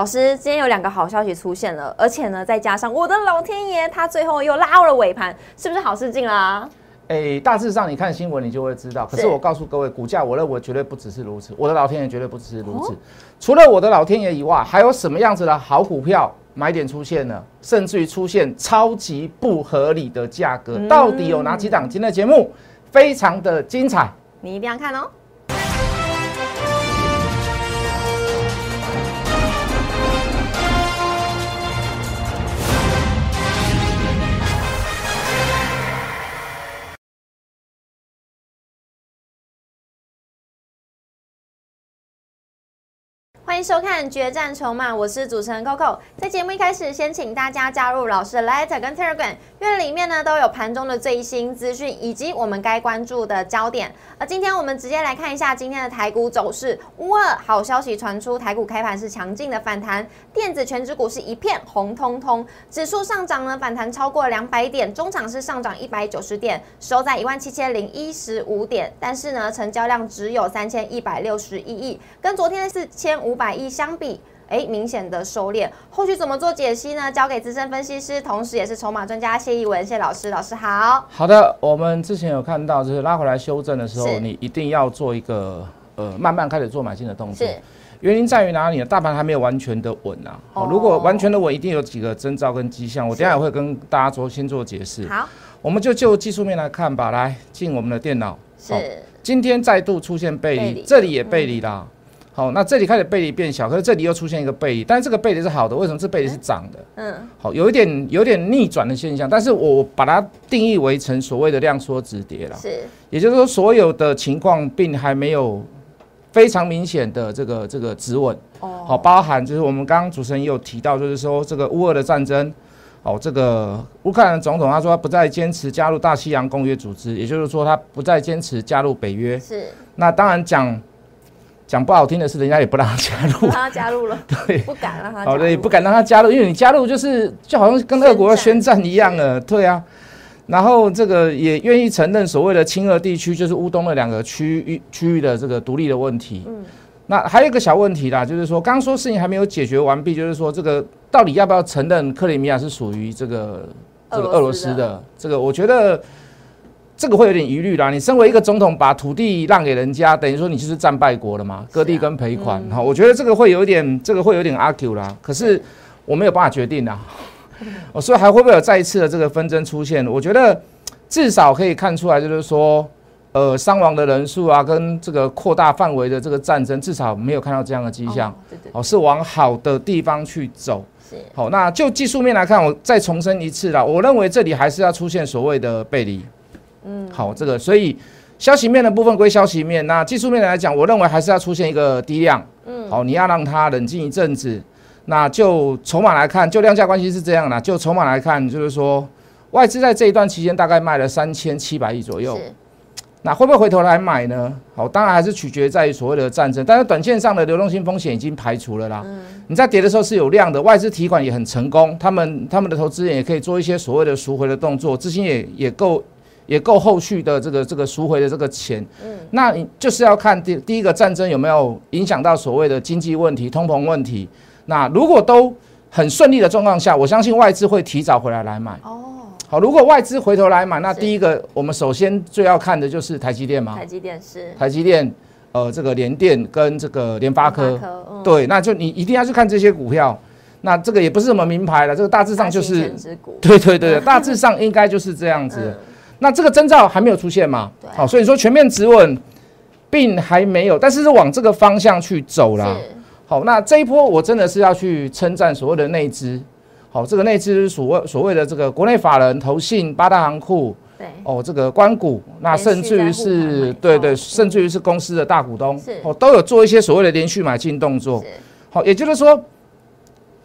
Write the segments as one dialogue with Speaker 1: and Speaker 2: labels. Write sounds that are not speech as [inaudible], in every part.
Speaker 1: 老师，今天有两个好消息出现了，而且呢，再加上我的老天爷，他最后又拉了尾盘，是不是好事进啦？
Speaker 2: 哎，大致上你看新闻你就会知道。可是我告诉各位，股价我认为绝对不只是如此，我的老天爷绝对不只是如此。除了我的老天爷以外，还有什么样子的好股票买点出现呢？甚至于出现超级不合理的价格，到底有哪几档？今天的节目非常的精彩，
Speaker 1: 你一定要看哦。欢迎收看《决战筹码》，我是主持人 Coco。在节目一开始，先请大家加入老师的 Letter 跟 Telegram，因为里面呢都有盘中的最新资讯以及我们该关注的焦点。而今天我们直接来看一下今天的台股走势。乌二好消息传出，台股开盘是强劲的反弹，电子全指股是一片红彤彤，指数上涨呢反弹超过两百点，中场是上涨一百九十点，收在一万七千零一十五点。但是呢，成交量只有三千一百六十一亿，跟昨天的四千五。百亿相比，哎，明显的收敛。后续怎么做解析呢？交给资深分析师，同时也是筹码专家谢逸文谢老师。老师好。
Speaker 2: 好的，我们之前有看到，就是拉回来修正的时候，你一定要做一个呃，慢慢开始做买进的动作。是。原因在于哪里呢？大盘还没有完全的稳啊。哦。如果完全的稳，一定有几个征兆跟迹象。我等下也会跟大家做先做解释。
Speaker 1: 好。
Speaker 2: 我们就就技术面来看吧。来，进我们的电脑。
Speaker 1: 是。
Speaker 2: 今天再度出现背离，这里也背离啦。好，那这里开始背离变小，可是这里又出现一个背离，但是这个背离是好的，为什么？这背离是涨的？嗯，好，有一点有点逆转的现象，但是我把它定义为成所谓的量缩止跌了，
Speaker 1: 是，
Speaker 2: 也就是说所有的情况并还没有非常明显的这个这个止稳，哦，好，包含就是我们刚刚主持人也有提到，就是说这个乌俄的战争，哦，这个乌克兰总统他说他不再坚持加入大西洋公约组织，也就是说他不再坚持加入北约，
Speaker 1: 是，
Speaker 2: 那当然讲。讲不好听的是，人家也不让他加入，
Speaker 1: 让他加入了，[laughs]
Speaker 2: 对，
Speaker 1: 不敢让他，好的，
Speaker 2: 也不敢让他加入，因为你加入就是就好像跟俄国宣战一样了，对啊。然后这个也愿意承认所谓的亲俄地区，就是乌东的两个区域区域的这个独立的问题。嗯，那还有一个小问题啦，就是说刚刚说事情还没有解决完毕，就是说这个到底要不要承认克里米亚是属于这个这个俄罗斯的？这个我觉得。这个会有点疑虑啦。你身为一个总统，把土地让给人家，等于说你就是战败国了嘛？割地跟赔款，哈，我觉得这个会有点，这个会有点 argue 啦。可是我没有办法决定啊。[laughs] 我说还会不会有再一次的这个纷争出现？我觉得至少可以看出来，就是说，呃，伤亡的人数啊，跟这个扩大范围的这个战争，至少没有看到这样的迹象。对对。哦，是往好的地方去走。是。好，那就技术面来看，我再重申一次啦。我认为这里还是要出现所谓的背离。嗯，好，这个所以消息面的部分归消息面，那技术面来讲，我认为还是要出现一个低量。嗯，好，你要让它冷静一阵子。那就筹码来看，就量价关系是这样的。就筹码来看，就是说外资在这一段期间大概卖了三千七百亿左右。那会不会回头来买呢？好，当然还是取决在于所谓的战争。但是短线上的流动性风险已经排除了啦。嗯，你在跌的时候是有量的，外资提款也很成功，他们他们的投资人也可以做一些所谓的赎回的动作，资金也也够。也够后续的这个这个赎回的这个钱，嗯，那你就是要看第第一个战争有没有影响到所谓的经济问题、通膨问题。那如果都很顺利的状况下，我相信外资会提早回来来买。哦，好，如果外资回头来买，那第一个我们首先最要看的就是台积电嘛。
Speaker 1: 台积电是
Speaker 2: 台积电，呃，这个联电跟这个联发科，对，那就你一定要去看这些股票。那这个也不是什么名牌了，这个大致上就是，对对对，大致上应该就是这样子。那这个征兆还没有出现吗？好，所以说全面止稳并还没有，但是是往这个方向去走啦。好，那这一波我真的是要去称赞所谓的内资。好，这个内资所谓所谓的这个国内法人、投信、八大行库，
Speaker 1: 对，
Speaker 2: 哦，这个关股，那甚至于是对对，甚至于是公司的大股东，哦，都有做一些所谓的连续买进动作。好，也就是说，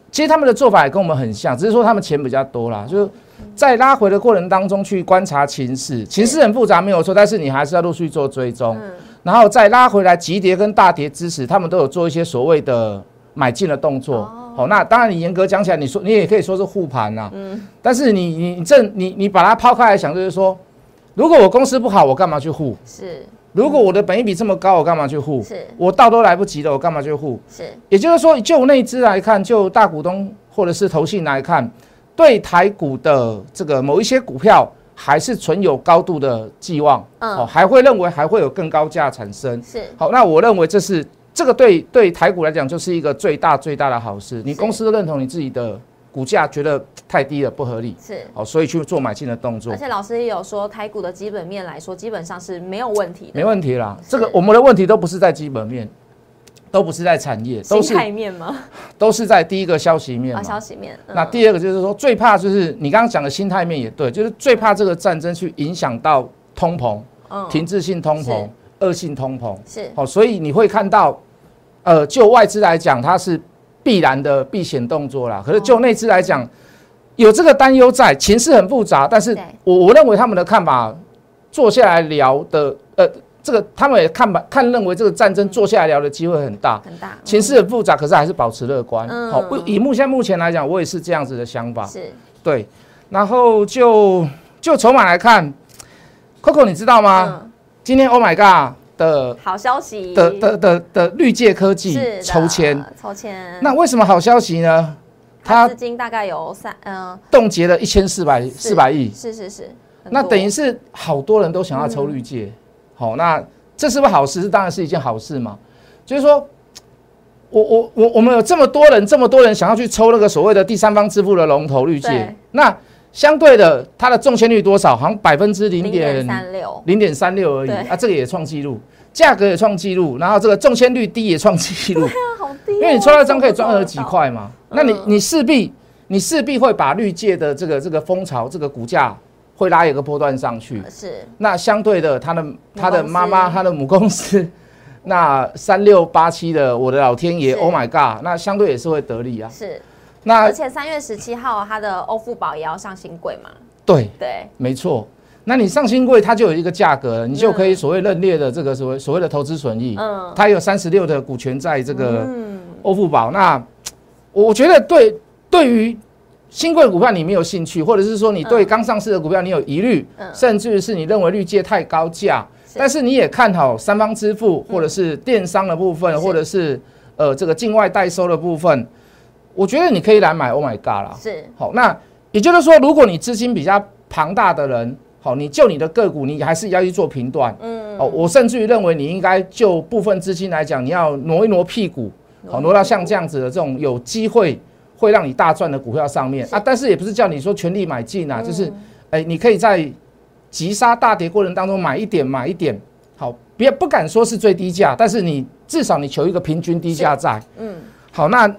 Speaker 2: 其实他们的做法也跟我们很像，只是说他们钱比较多啦，就是。在拉回的过程当中去观察情势，情势很复杂没有错，但是你还是要陆续做追踪，然后再拉回来急跌跟大跌之时，他们都有做一些所谓的买进的动作。好，那当然你严格讲起来，你说你也可以说是护盘呐。嗯。但是你你你这你你把它抛开来想，就是说，如果我公司不好，我干嘛去护？
Speaker 1: 是。
Speaker 2: 如果我的本益比这么高，我干嘛去护？
Speaker 1: 是
Speaker 2: 我到都来不及了，我干嘛去护？
Speaker 1: 是
Speaker 2: 也就是说，就内资来看，就大股东或者是投信来看，对台股的这个某一些股票还是存有高度的寄望，
Speaker 1: 嗯
Speaker 2: 哦，还会认为还会有更高价产生。
Speaker 1: 是
Speaker 2: 好，那我认为这是这个对对台股来讲就是一个最大最大的好事。你公司都认同你自己的股价觉得太低了，不合理，
Speaker 1: 是。
Speaker 2: 好，所以去做买进的动作
Speaker 1: 而，且老师也有说，台股的基本面来说，基本上是没有问题的，
Speaker 2: 没问题啦。
Speaker 1: 是
Speaker 2: 这个我们的问题都不是在基本面，都不是在产业，都
Speaker 1: 心
Speaker 2: 是
Speaker 1: 态面吗？[laughs]
Speaker 2: 都是在第一个消息面。
Speaker 1: 消息面。嗯
Speaker 2: 那第二个就是说，最怕就是你刚刚讲的心态面也对，就是最怕这个战争去影响到通膨、
Speaker 1: 嗯
Speaker 2: 停滞性通膨、恶性通膨。
Speaker 1: 是
Speaker 2: 好，所以你会看到，呃，就外资来讲，它是必然的避险动作啦。可是就内资来讲，有这个担忧在，情势很复杂，但是我我认为他们的看法，坐下来聊的，呃，这个他们也看吧看认为这个战争坐下来聊的机会很大。
Speaker 1: 很大，
Speaker 2: 情势很复杂，可是还是保持乐观。
Speaker 1: 嗯
Speaker 2: 好，不以目前目前来讲，我也是这样子的想法。
Speaker 1: 是
Speaker 2: 对，然后就就筹码来看，Coco 你知道吗？
Speaker 1: 嗯，
Speaker 2: 今天 Oh my God 的
Speaker 1: 好消息
Speaker 2: 的的的的绿界科技抽签，
Speaker 1: 抽签，
Speaker 2: 那为什么好消息呢？它
Speaker 1: 它资金大概有三嗯
Speaker 2: 冻结了一千四百四百亿，
Speaker 1: 是是是，
Speaker 2: 那等于是好多人都想要抽绿界。好，那这是不是好事？当然是一件好事嘛。就是说，我我我我们有这么多人，这么多人想要去抽那个所谓的第三方支付的龙头绿界，那相对的，它的中签率多少？好像百分之零
Speaker 1: 零点
Speaker 2: 点
Speaker 1: 三六，
Speaker 2: 零点三六而已啊，这个也创纪录，价格也创纪录，然后这个中签率低也创纪录。
Speaker 1: 好低哦，
Speaker 2: 因为你抽到一张可以赚二十几块嘛，
Speaker 1: 嗯
Speaker 2: 那你你势必你势必会把绿界的这个这个风潮这个股价会拉一个波段上去。
Speaker 1: 是。
Speaker 2: 那相对的他的他的妈妈它的母公司，[laughs] 那三六八七的我的老天爷，Oh my God，那相对也是会得利啊。
Speaker 1: 是，
Speaker 2: 那
Speaker 1: 而且三月十七号它的欧付宝也要上新贵嘛，
Speaker 2: 对，
Speaker 1: 对，
Speaker 2: 没错。那你上新贵，它就有一个价格了，你就可以所谓认列的这个所谓所谓的投资损益，
Speaker 1: 嗯，
Speaker 2: 它有三十六的股权在这个
Speaker 1: 嗯。
Speaker 2: 欧付宝。那我觉得对对于新贵股票你没有兴趣，或者是说你对
Speaker 1: 嗯。
Speaker 2: 刚上市的股票你有疑虑，
Speaker 1: 嗯。
Speaker 2: 甚至是你认为绿界太高价，
Speaker 1: 是。
Speaker 2: 但是你也看好三方支付或者是电商的部分，
Speaker 1: 是。
Speaker 2: 或者是呃这个境外代收的部分，我觉得你可以来买 Oh my God 啦。
Speaker 1: 是。
Speaker 2: 好，那也就是说，如果你资金比较庞大的人，好，你就你的个股，你还是要去做评断。
Speaker 1: 嗯。
Speaker 2: 哦，我甚至于认为你应该就部分资金来讲，你要挪一挪屁股，好，挪到像这样子的这种有机会会让你大赚的股票上面啊。但是也不是叫你说全力买进啊，就是
Speaker 1: 嗯
Speaker 2: 哎，你可以在急杀大跌过程当中买一点，买一点。好，别不敢说是最低价，但是你至少你求一个平均低价在。
Speaker 1: 嗯
Speaker 2: 好，那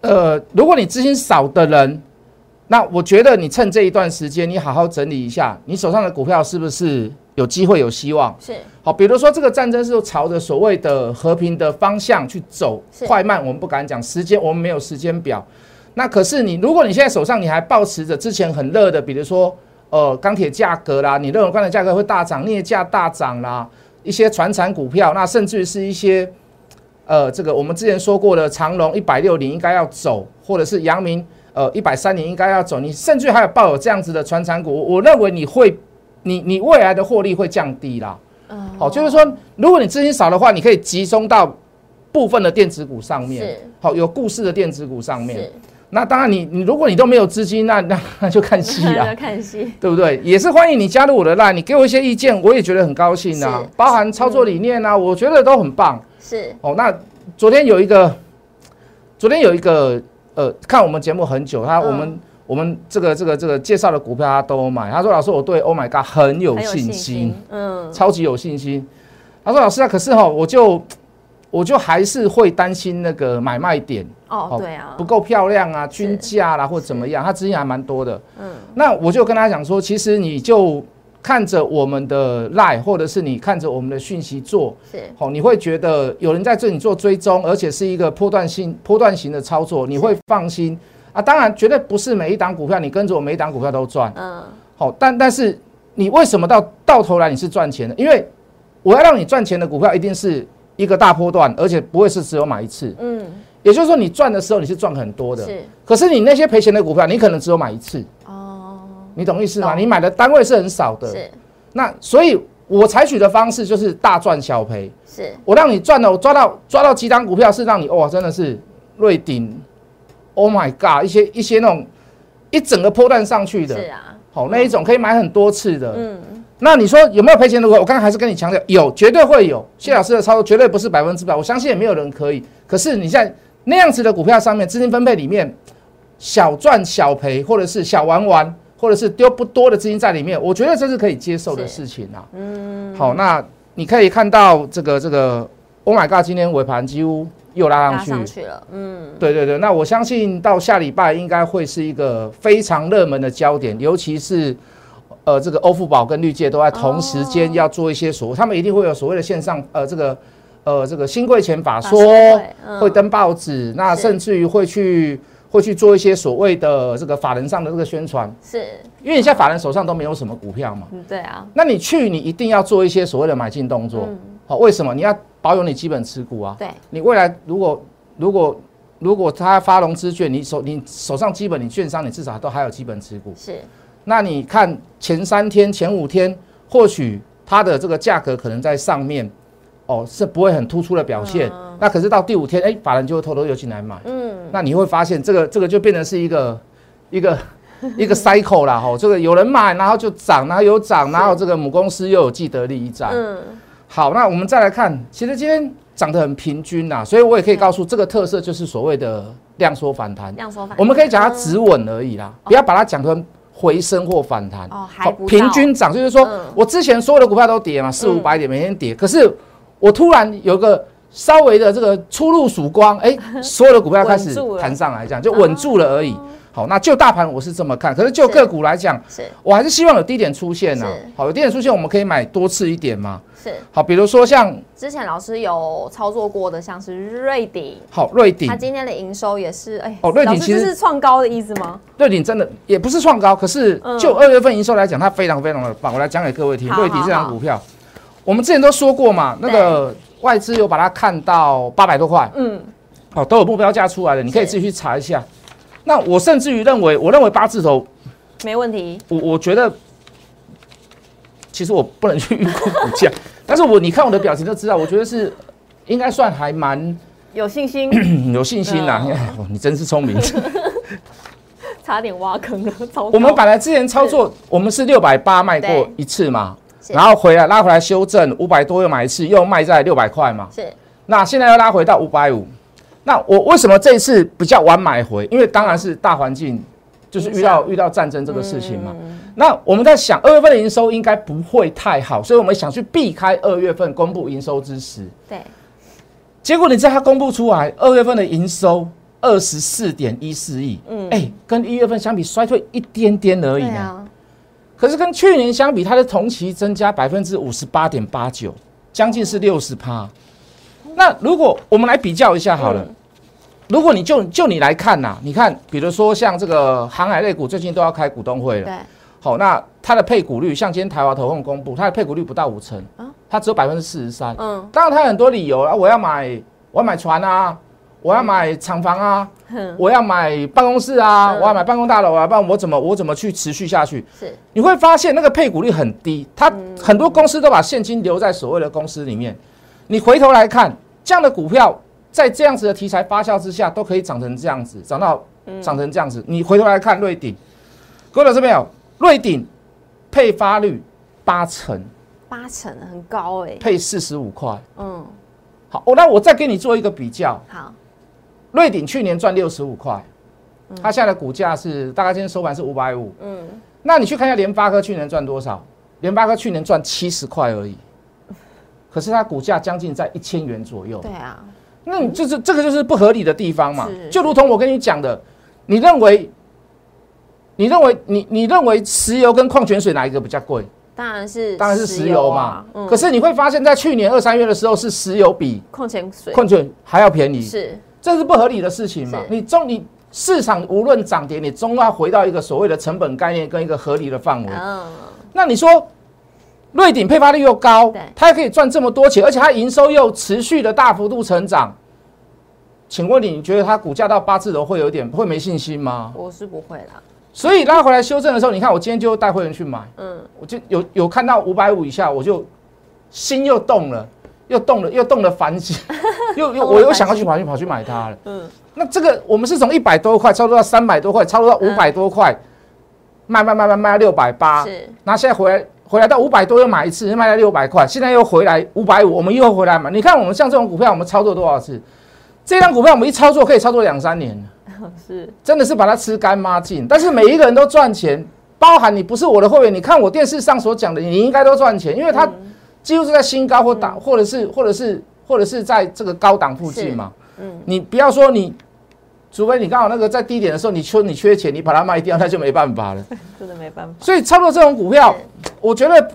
Speaker 2: 呃，如果你资金少的人，那我觉得你趁这一段时间，你好好整理一下，你手上的股票是不是有机会、有希望？
Speaker 1: 是
Speaker 2: 好，比如说这个战争是朝着所谓的和平的方向去走，快慢我们不敢讲，时间我们没有时间表。那可是你，如果你现在手上你还保持着之前很热的，比如说呃钢铁价格啦，你认为钢铁价格会大涨，镍价大涨啦，一些传产股票，那甚至于是一些呃这个我们之前说过的长隆一百六零应该要走，或者是阳明呃一百三零应该要走，你甚至还有抱有这样子的传产股，我我认为你会你你未来的获利会降低啦。
Speaker 1: 嗯
Speaker 2: 好，就是说，如果你资金少的话，你可以集中到部分的电子股上面
Speaker 1: 是，
Speaker 2: 好，有故事的电子股上面。
Speaker 1: 是
Speaker 2: 那当然你，你如果你都没有资金，那那那就看戏
Speaker 1: 那
Speaker 2: 啦 [laughs]
Speaker 1: 就，看戏，[laughs]
Speaker 2: 对不对？也是欢迎你加入我的 line，你给我一些意见，我也觉得很高兴啊，包含操作理念啊，我觉得都很棒。
Speaker 1: 是。
Speaker 2: 哦，那昨天有一个，昨天有一个呃，看我们节目很久，他
Speaker 1: 嗯。
Speaker 2: 我们、我们这个这个这个介绍的股票他都有买，他说老师我对 Oh my God 很有
Speaker 1: 信心，，嗯，
Speaker 2: 超级有信心。他说：“老师啊，可是哈，我就我就还是会担心那个买卖点
Speaker 1: 哦，对啊
Speaker 2: 不，够漂亮啊，均价啦或怎么样，他资金还蛮多的。
Speaker 1: 嗯，
Speaker 2: 那我就跟他讲说，其实你就看着我们的 line，或者是你看着我们的讯息做，
Speaker 1: 是
Speaker 2: 好，你会觉得有人在这里做追踪，而且是一个波段性波段型的操作，你会放心啊。当然，绝对不是每一档股票你跟着我每一档股票都赚。
Speaker 1: 嗯，
Speaker 2: 好，但但是你为什么到到头来你是赚钱的？因为我要让你赚钱的股票一定是一个大波段，而且不会是只有买一次。
Speaker 1: 嗯，
Speaker 2: 也就是说，你赚的时候你是赚很多的，
Speaker 1: 是。
Speaker 2: 可是你那些赔钱的股票，你可能只有买一次，
Speaker 1: 哦，
Speaker 2: 你懂意思吗？你买的单位是很少的。
Speaker 1: 是。
Speaker 2: 那所以我采取的方式就是大赚小赔，
Speaker 1: 是。
Speaker 2: 我让你赚了，我抓到抓到几档股票是让你哇，真的是瑞鼎，Oh my God，一些一些那种一整个波段上去的，
Speaker 1: 是啊，
Speaker 2: 好那一种可以买很多次的，
Speaker 1: 嗯，
Speaker 2: 那你说有没有赔钱的股票？我刚刚还是跟你强调，有，绝对会有。谢老师的操作绝对不是百分之百，我相信也没有人可以。可是你在那样子的股票上面，资金分配里面，小赚小赔，或者是小玩玩，或者是丢不多的资金在里面，我觉得这是可以接受的事情啊。嗯，好，那你可以看到这个这个，Oh my God，今天尾盘几乎又拉
Speaker 1: 拉
Speaker 2: 上去，
Speaker 1: 上去了，嗯，
Speaker 2: 对对对，那我相信到下礼拜应该会是一个非常热门的焦点，尤其是呃这个欧付宝跟绿界都在同时间要做一些所谓，他们一定会有所谓的线上呃这个呃这个新贵钱法说
Speaker 1: 会
Speaker 2: 登报纸，那甚至于会去会去做一些所谓的这个法人上的这个宣传，
Speaker 1: 是，
Speaker 2: 因为你现在法人手上都没有什么股票嘛，
Speaker 1: 嗯，对啊，
Speaker 2: 那你去你一定要做一些所谓的买进动作，
Speaker 1: 嗯。
Speaker 2: 好，为什么？你要保有你基本持股啊，
Speaker 1: 对，
Speaker 2: 你未来如果如果如果他发融资券，你手你手上基本你券商你至少都还有基本持股。
Speaker 1: 是，
Speaker 2: 那你看前三天、前五天，或许它的这个价格可能在上面，哦是不会很突出的表现。那可是到第五天，哎，法人就会偷偷又进来买。
Speaker 1: 嗯，
Speaker 2: 那你会发现这个这个就变成是一个一个 [laughs] 一个 cycle 啦，吼，这个有人买，然后就涨，然后有涨，然后这个母公司又有既得利益在。
Speaker 1: 嗯，
Speaker 2: 好，那我们再来看，其实今天涨得很平均呐，所以我也可以告诉这个特色就是所谓的量缩反弹。
Speaker 1: 量缩反弹，
Speaker 2: 我们可以讲它止稳而已啦，不要把它讲成回升或反弹。
Speaker 1: 哦还不
Speaker 2: 平均涨，就是说
Speaker 1: 嗯。
Speaker 2: 我之前所有的股票都跌嘛，四五百点每天跌，可是我突然有个稍微的这个出入曙光，哎，[laughs] 所有的股票开始弹上来，这样就稳住了而已。好，那就大盘我是这么看，可是就是个股来讲，
Speaker 1: 是
Speaker 2: 我还是希望有低点出现呐
Speaker 1: 是。
Speaker 2: 好，有低点出现，我们可以买多次一点嘛。
Speaker 1: 是，
Speaker 2: 好，比如说像
Speaker 1: 之前老师有操作过的，像是瑞鼎，
Speaker 2: 好瑞鼎
Speaker 1: 它，今天的营收也是，哎，
Speaker 2: 哦瑞鼎其实
Speaker 1: 是创高的意思吗？
Speaker 2: 瑞鼎真的也不是创高，可是
Speaker 1: 嗯
Speaker 2: 就二月份营收来讲，它非常非常的棒。我来讲给各位听，
Speaker 1: 好
Speaker 2: 瑞鼎这
Speaker 1: 好
Speaker 2: 张股票，我们之前都说过嘛，那个外资有把它看到八百多块，
Speaker 1: 嗯，
Speaker 2: 好，都有目标价出来了，你可以自己去查一下。那我甚至于认为，我认为八字头，
Speaker 1: 没问题，
Speaker 2: 我我觉得，其实我不能去预估股价，[laughs] 但是我你看我的表情就知道，我觉得是应该算还蛮
Speaker 1: 有信心，[clears throat]
Speaker 2: 有信心啦。
Speaker 1: 嗯。
Speaker 2: 哦你真是聪明。[laughs]
Speaker 1: 差点挖坑了，
Speaker 2: 我们本来之前操作，我们是六百八卖过一次嘛，然后回来拉回来修正五百多又买一次，又卖在六百块嘛。
Speaker 1: 是。
Speaker 2: 那现在又拉回到五百五，那我为什么这一次比较晚买回？因为当然是大环境就是遇到遇到战争这个事情嘛。
Speaker 1: 嗯
Speaker 2: 那我们在想二月份的营收应该不会太好，所以我们想去避开二月份公布营收之时。
Speaker 1: 对，
Speaker 2: 结果你知道它公布出来，二月份的营收二十四点一四亿，
Speaker 1: 嗯
Speaker 2: 哎、跟一月份相比衰退一点点而已
Speaker 1: 啊，
Speaker 2: 可是跟去年相比，它的同期增加百分之五十八点八九，将近是六十趴。那如果我们来比较一下好了，
Speaker 1: 嗯。
Speaker 2: 如果你就就你来看呐、你看，比如说像这个航海类股最近都要开股东会了，
Speaker 1: 对，
Speaker 2: 好，那它的配股率，像今天台华投控公布，它的配股率不到五成
Speaker 1: 啊，
Speaker 2: 它只有百分之四十三。
Speaker 1: 嗯，
Speaker 2: 当然，它有很多理由啊，我要买，我要买船啊，我要买厂房啊，
Speaker 1: 哼，
Speaker 2: 我要买办公室啊，
Speaker 1: 嗯
Speaker 2: 我要买办公大楼啊，不然我怎么我怎么去持续下去？
Speaker 1: 是。
Speaker 2: 你会发现那个配股率很低，它
Speaker 1: 嗯。
Speaker 2: 很多公司都把现金留在所谓的公司里面。你回头来看，这样的股票在这样子的题材发酵之下，都可以涨成这样子，涨到
Speaker 1: 嗯
Speaker 2: 涨成这样子。你回头来看瑞鼎，各位老师没有？瑞鼎配发率八成，
Speaker 1: 八成，很高哎，
Speaker 2: 配四十五块。
Speaker 1: 嗯，
Speaker 2: 好，哦，那我再给你做一个比较，
Speaker 1: 好，
Speaker 2: 瑞鼎去年赚六十五块，它现在的股价是大概今天收盘是五百五。
Speaker 1: 嗯，
Speaker 2: 那你去看一下联发科去年赚多少？联发科去年赚七十块而已，可是它股价将近在一千元左右。
Speaker 1: 对啊，
Speaker 2: 那你就是这个就是不合理的地方嘛。就如同我跟你讲的，你认为，你认为你你认为石油跟矿泉水哪一个比较贵？
Speaker 1: 当然是
Speaker 2: 当然是石油嘛可是你会发现在去年二三月的时候，是石油比
Speaker 1: 矿泉水
Speaker 2: 矿泉还要便宜，
Speaker 1: 是
Speaker 2: 这是不合理的事情嘛？你中你市场无论涨跌，你终要回到一个所谓的成本概念跟一个合理的范围。
Speaker 1: 嗯，
Speaker 2: 那你说，瑞鼎配发率又高
Speaker 1: 对，
Speaker 2: 它还可以赚这么多钱，而且它营收又持续的大幅度成长。请问你，你觉得它股价到八字头会有点会没信心吗？
Speaker 1: 我是不会啦，
Speaker 2: 所以拉回来修正的时候，你看我今天就带会员去买，
Speaker 1: 嗯，
Speaker 2: 我就有有看到五百五以下，我就心又动了，又动了，又动了凡心，[laughs] 又又我又想要去跑去跑去买它了。嗯，那这个我们是从一百多块操作到三百多块，操作到五百多块，卖卖卖卖卖到六百八，
Speaker 1: 是，
Speaker 2: 那现在回来回来到五百多又买一次，卖了六百块，现在又回来五百五，我们又回来买。你看我们像这种股票，我们操作多少次？这张股票我们一操作可以操作两三年，[laughs]
Speaker 1: 是，
Speaker 2: 真的是把它吃干抹净。但是每一个人都赚钱，包含你不是我的会员，你看我电视上所讲的，你应该都赚钱，因为它几乎是在新高或档，或者是或者是或者是在这个高档附近嘛。嗯，你不要说你，除非你刚好那个在低点的时候，你缺你缺钱，你把它卖掉，那就没办法了。[laughs]
Speaker 1: 真的没办法。
Speaker 2: 所以操作这种股票，我觉得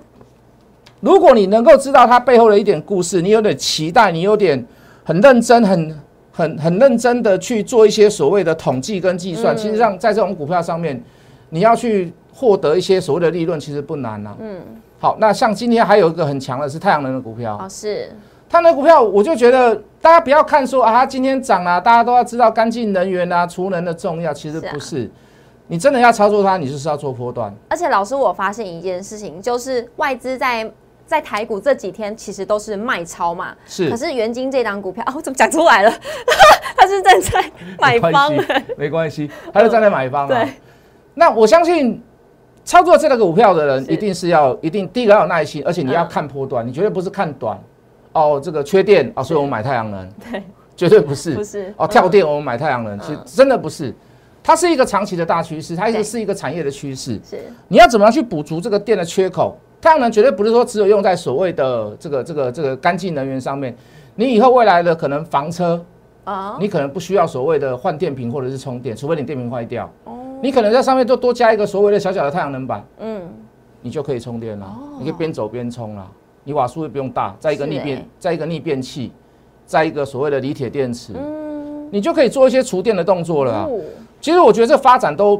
Speaker 2: 如果你能够知道它背后的一点故事，你有点期待，你有点很认真，很。很很认真的去做一些所谓的统计跟计算，其实上在这种股票上面，你要去获得一些所谓的利润，其实不难呐。嗯，好，那像今天还有一个很强的是太阳能的股票。
Speaker 1: 哦，是
Speaker 2: 太阳能股票，我就觉得大家不要看说啊，它今天涨了，大家都要知道干净能源啊、储能的重要，其实不是。你真的要操作它，你就是要做波段。
Speaker 1: 而且老师，我发现一件事情，就是外资在。在台股这几天其实都是卖超嘛，
Speaker 2: 是。
Speaker 1: 可是元金这张股票啊，我怎么讲出来了？[laughs] 他是站在买方，
Speaker 2: 没关系，他就站在买方。
Speaker 1: 对。
Speaker 2: 那我相信操作这个股票的人，一定是要一定第一个要有耐心，而且你要看波段，你绝对不是看短。哦，这个缺电啊，所以我们买太阳能。
Speaker 1: 对。
Speaker 2: 绝对不是。
Speaker 1: 不是。
Speaker 2: 哦，跳电我们买太阳能，其实真的不是。它是一个长期的大趋势，它一直是一个产业的趋势。
Speaker 1: 是。
Speaker 2: 你要怎么样去补足这个电的缺口？太阳能绝对不是说只有用在所谓的这个这个这个干净能源上面，你以后未来的可能房车啊，你可能不需要所谓的换电瓶或者是充电，除非你电瓶坏掉，哦，你可能在上面就多加一个所谓的小小的太阳能板，嗯，你就可以充电了，你可以边走边充了，你瓦数也不用大，在一个逆变，在一个逆变器，在一个所谓的锂铁电池，嗯，你就可以做一些厨电的动作了。其实我觉得这发展都。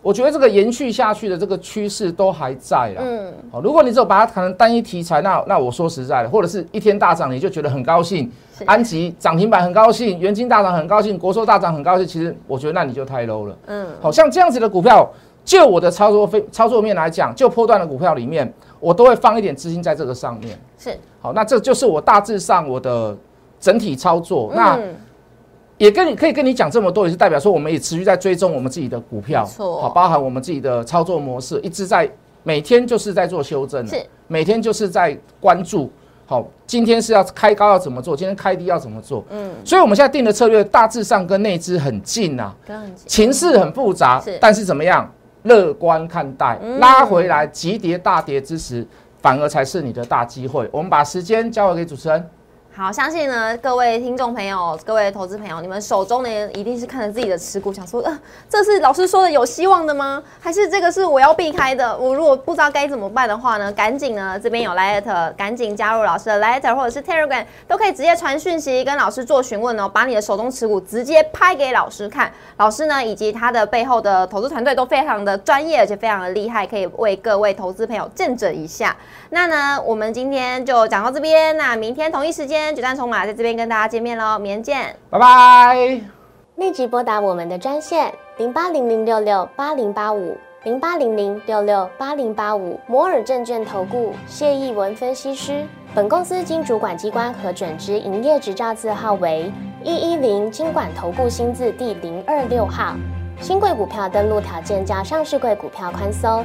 Speaker 2: 我觉得这个延续下去的这个趋势都还在啦。嗯，好，如果你只有把它谈成单一题材，那那我说实在的，或者是一天大涨你就觉得很高兴，安吉涨停板很高兴，元金大涨很高兴，国寿大涨很高兴，其实我觉得那你就太 low 了。嗯，好像这样子的股票，就我的操作非操作面来讲，就破断的股票里面，我都会放一点资金在这个上面。
Speaker 1: 是，
Speaker 2: 好，那这就是我大致上我的整体操作。那。也跟你可以跟你讲这么多，也是代表说我们也持续在追踪我们自己的股票，
Speaker 1: 好，
Speaker 2: 包含我们自己的操作模式，一直在每天就是在做修正，
Speaker 1: 是。
Speaker 2: 每天就是在关注，好，今天是要开高要怎么做，今天开低要怎么做，嗯，所以我们现在定的策略大致上跟内资很近呐，情势很复杂，但是怎么样，乐观看待，拉回来急跌大跌之时，反而才是你的大机会。我们把时间交给主持人。
Speaker 1: 好，相信呢，各位听众朋友，各位投资朋友，你们手中呢一定是看着自己的持股，想说，呃，这是老师说的有希望的吗？还是这个是我要避开的？我如果不知道该怎么办的话呢，赶紧呢，这边有 letter，赶紧加入老师的 letter 或者是 Telegram，都可以直接传讯息跟老师做询问哦，把你的手中持股直接拍给老师看，老师呢以及他的背后的投资团队都非常的专业，而且非常的厉害，可以为各位投资朋友见证一下。那呢，我们今天就讲到这边，那明天同一时间。决战筹码在这边跟大家见面喽，明天见，
Speaker 2: 拜拜！
Speaker 3: 立即拨打我们的专线零八零零六六八零八五零八零零六六八零八五摩尔证券投顾谢义文分析师。本公司经主管机关核准之营业执照字号为一一零金管投顾新字第零二六号。新贵股票登录条件较上市贵股票宽松，